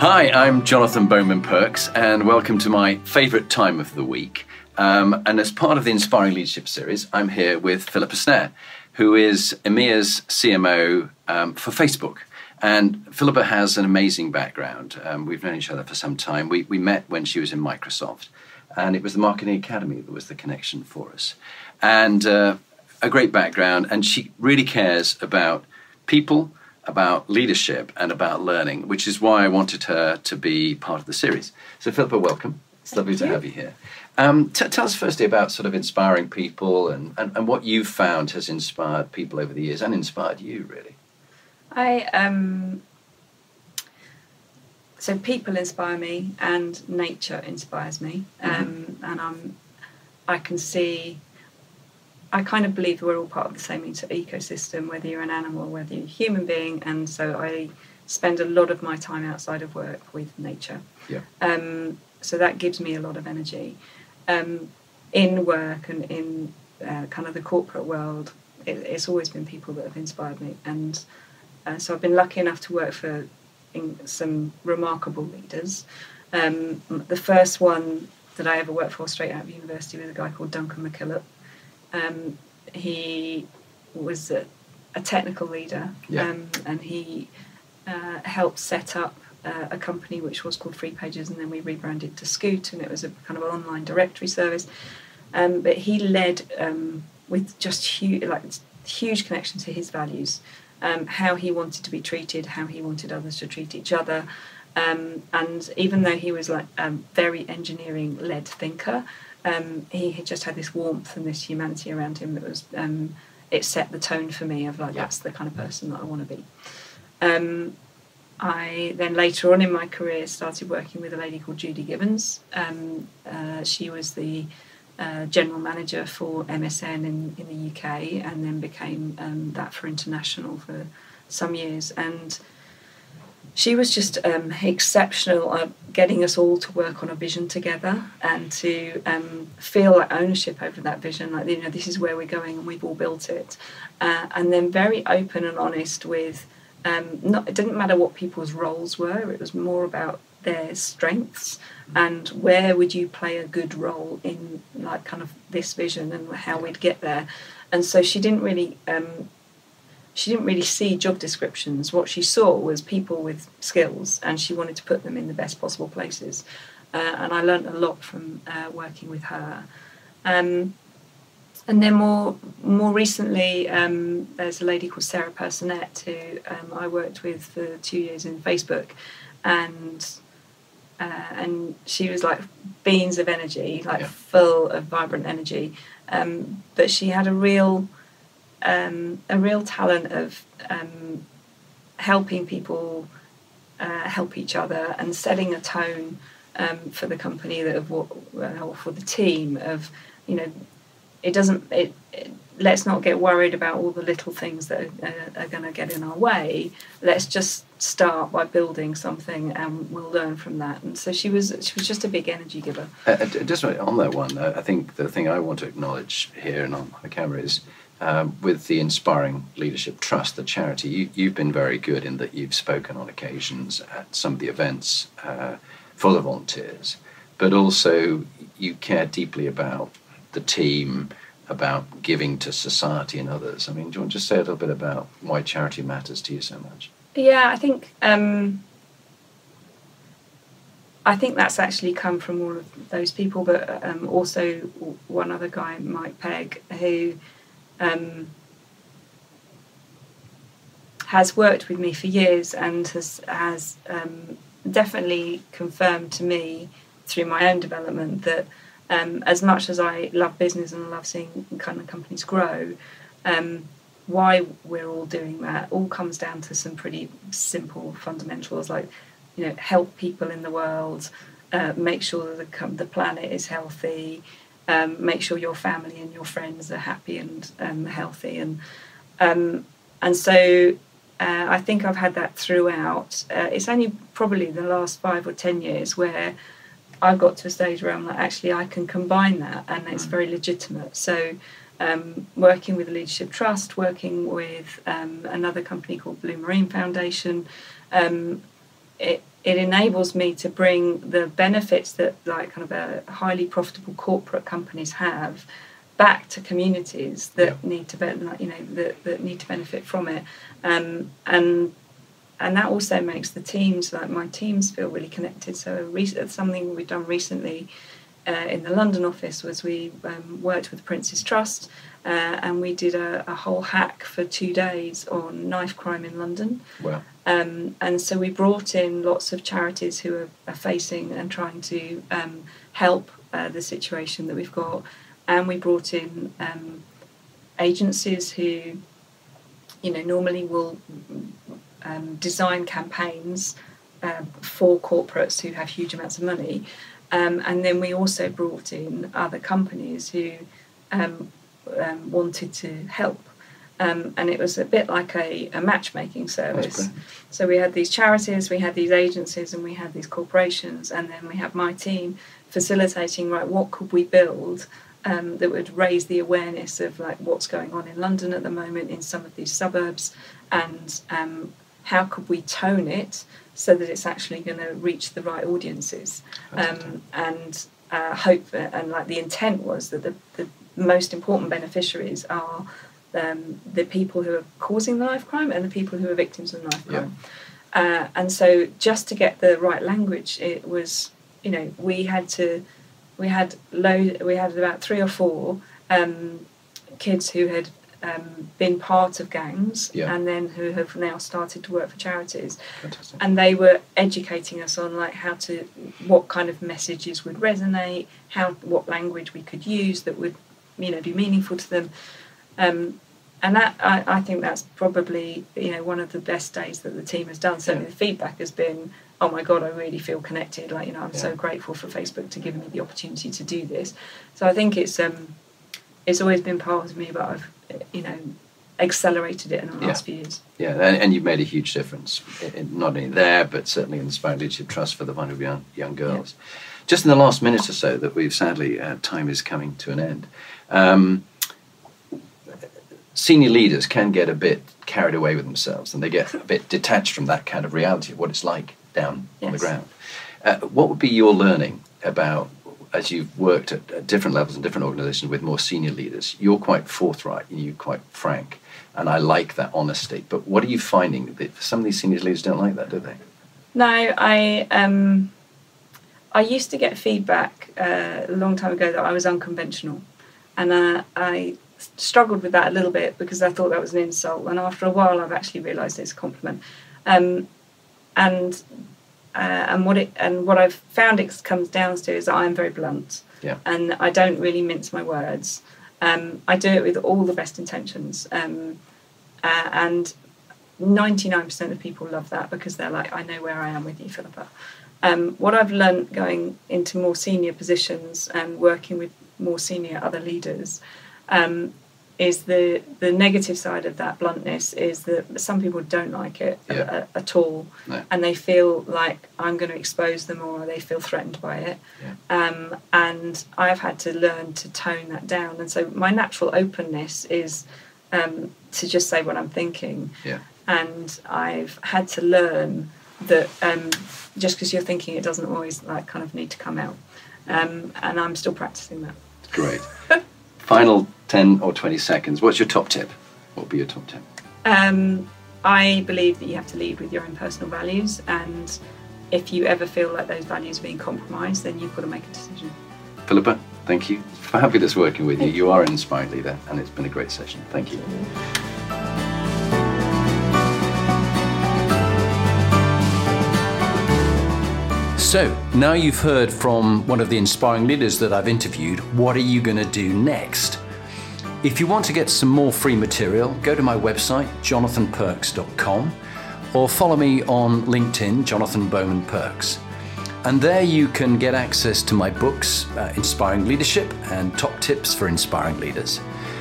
Hi, I'm Jonathan Bowman Perks, and welcome to my favourite time of the week. Um, and as part of the Inspiring Leadership series, I'm here with Philippa Snare, who is EMEA's CMO um, for Facebook. And Philippa has an amazing background. Um, we've known each other for some time. We, we met when she was in Microsoft, and it was the Marketing Academy that was the connection for us. And uh, a great background, and she really cares about people about leadership and about learning, which is why I wanted her to be part of the series. So, Philippa, welcome. It's lovely to have you here. Um, t- tell us firstly about sort of inspiring people and, and, and what you've found has inspired people over the years and inspired you, really. I um, so people inspire me and nature inspires me, mm-hmm. um, and I'm I can see I kind of believe we're all part of the same ecosystem, whether you're an animal, whether you're a human being, and so I spend a lot of my time outside of work with nature. Yeah. Um, so that gives me a lot of energy. Um, in work and in uh, kind of the corporate world, it, it's always been people that have inspired me, and uh, so I've been lucky enough to work for some remarkable leaders. Um, the first one that I ever worked for straight out of university was a guy called Duncan McKillop um, he was a, a technical leader, yeah. um, and he uh, helped set up uh, a company which was called Free Pages, and then we rebranded to Scoot, and it was a kind of an online directory service. Um, but he led um, with just huge, like huge connection to his values, um, how he wanted to be treated, how he wanted others to treat each other. Um, and even though he was like a very engineering led thinker, um, he had just had this warmth and this humanity around him that was um, it set the tone for me of like yeah. that's the kind of person that I want to be. Um, I then later on in my career started working with a lady called Judy Gibbons. Um, uh, she was the uh, general manager for MSN in, in the UK and then became um, that for international for some years and she was just um, exceptional at getting us all to work on a vision together and to um, feel like ownership over that vision like you know this is where we're going and we've all built it. Uh, and then very open and honest with um, not, it didn't matter what people's roles were it was more about their strengths and where would you play a good role in like kind of this vision and how we'd get there. And so she didn't really um, she didn't really see job descriptions. What she saw was people with skills, and she wanted to put them in the best possible places. Uh, and I learned a lot from uh, working with her. Um, and then more more recently, um, there's a lady called Sarah Personette who um, I worked with for two years in Facebook, and uh, and she was like beans of energy, like yeah. full of vibrant energy. Um, but she had a real um, a real talent of um, helping people uh, help each other and setting a tone um, for the company that what or for the team of you know it doesn't it, it let's not get worried about all the little things that are, uh, are going to get in our way. Let's just start by building something and we'll learn from that. And so she was she was just a big energy giver. Uh, uh just on that one i think the thing i want to acknowledge here and on the camera is um, with the Inspiring Leadership Trust, the charity, you, have been very good in that you've spoken on occasions at some of the events uh, for the volunteers, but also you care deeply about the team, about giving to society and others. I mean, do you want to just say a little bit about why charity matters to you so much? Yeah, I think. Um, I think that's actually come from all of those people, but um, also one other guy, Mike Pegg, who um, has worked with me for years and has has um, definitely confirmed to me through my own development that um, as much as I love business and love seeing kind of companies grow, um, why we're all doing that all comes down to some pretty simple fundamentals like you know help people in the world uh, make sure that the, the planet is healthy um, make sure your family and your friends are happy and um, healthy and um, and so uh, I think I've had that throughout. Uh, it's only probably the last five or ten years where I've got to a stage where I'm like, actually, I can combine that, and it's mm. very legitimate. So, um, working with the Leadership Trust, working with um, another company called Blue Marine Foundation, um, it it enables me to bring the benefits that like kind of a highly profitable corporate companies have back to communities that yeah. need to be, you know that, that need to benefit from it um, and and that also makes the teams like my teams feel really connected so re- something we've done recently uh, in the London office was we um, worked with Prince's Trust uh, and we did a, a, whole hack for two days on knife crime in London. Wow. Um, and so we brought in lots of charities who are, are facing and trying to um, help uh, the situation that we've got and we brought in um, agencies who, you know, normally will um, design campaigns uh, for corporates who have huge amounts of money, um, and then we also brought in other companies who wanted to help. Um, and it was a bit like a, a matchmaking service. So we had these charities, we had these agencies, and we had these corporations, and then we had my team facilitating. Right, what could we build um, that would raise the awareness of like what's going on in London at the moment in some of these suburbs, and um, how could we tone it so that it's actually going to reach the right audiences, um, and uh, hope and like the intent was that the, the most important beneficiaries are um, the people who are causing the knife crime and the people who are victims of knife crime. Yeah. Uh, and so, just to get the right language, it was you know we had to we had low, we had about three or four um, kids who had um, been part of gangs yeah. and then who have now started to work for charities Fantastic. and they were educating us on like how to what kind of messages would resonate how what language we could use that would you know be meaningful to them um, and that I, I think that's probably you know one of the best days that the team has done certainly yeah. the feedback has been oh my god, I really feel connected. Like you know, I'm yeah. so grateful for Facebook to give me the opportunity to do this. So I think it's um, it's always been part of me, but I've you know accelerated it in the last few years. Yeah, and, and, you've made a huge difference, in, not only there, but certainly in the Inspiring Leadership Trust for the vulnerable young, young girls. Yeah. Just in the last minute or so, that we've sadly uh, time is coming to an end. Um, senior leaders can get a bit carried away with themselves, and they get a bit detached from that kind of reality of what it's like down yes. on the ground. Uh, what would be your learning about as you've worked at, at, different levels and different organizations with more senior leaders? You're quite forthright and you're quite frank, and I like that honesty. But what are you finding that some of these senior leaders don't like that, do they? No, I um, I used to get feedback uh, a long time ago that I was unconventional, and uh, I struggled with that a little bit because I thought that was an insult. And after a while, I've actually realised it's a compliment. Um, and uh, and what it and what I've found it comes down to is that I'm very blunt, yeah. and I don't really mince my words. Um, I do it with all the best intentions, um, uh, and ninety nine percent of people love that because they're like, I know where I am with you, Philippa. Um, what I've learned going into more senior positions and working with more senior other leaders um, is the the negative side of that bluntness is that some people don't like it yeah. a, at all, no. and they feel like I'm going to expose them or they feel threatened by it. Yeah. Um, and I've had to learn to tone that down, and so my natural openness is um, to just say what I'm thinking. Yeah. And I've had to learn that um, just because you're thinking it doesn't always like kind of need to come out, um, and I'm still practicing that. Great. Final 10 or 20 seconds. What's your top tip? What would be your top tip? Um, I believe that you have to lead with your own personal values, and if you ever feel like those values are being compromised, then you've got to make a decision. Philippa, thank you. Fabulous working with you. You are an inspiring leader, and it's been a great session. Thank you. So, now you've heard from one of the inspiring leaders that I've interviewed, what are you going to do next? If you want to get some more free material, go to my website, jonathanperks.com, or follow me on LinkedIn, Jonathan Bowman Perks. And there you can get access to my books, uh, Inspiring Leadership and Top Tips for Inspiring Leaders.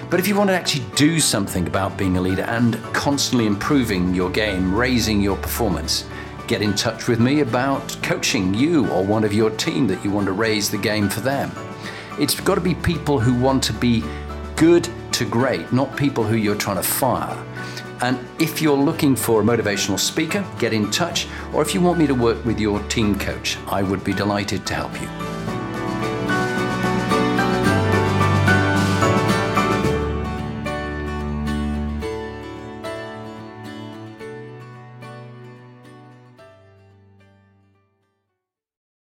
But if you want to actually do something about being a leader and constantly improving your game, raising your performance, get in touch with me about coaching you or one of your team that you want to raise the game for them. It's got to be people who want to be good to great, not people who you're trying to fire. And if you're looking for a motivational speaker, get in touch. Or if you want me to work with your team coach, I would be delighted to help you.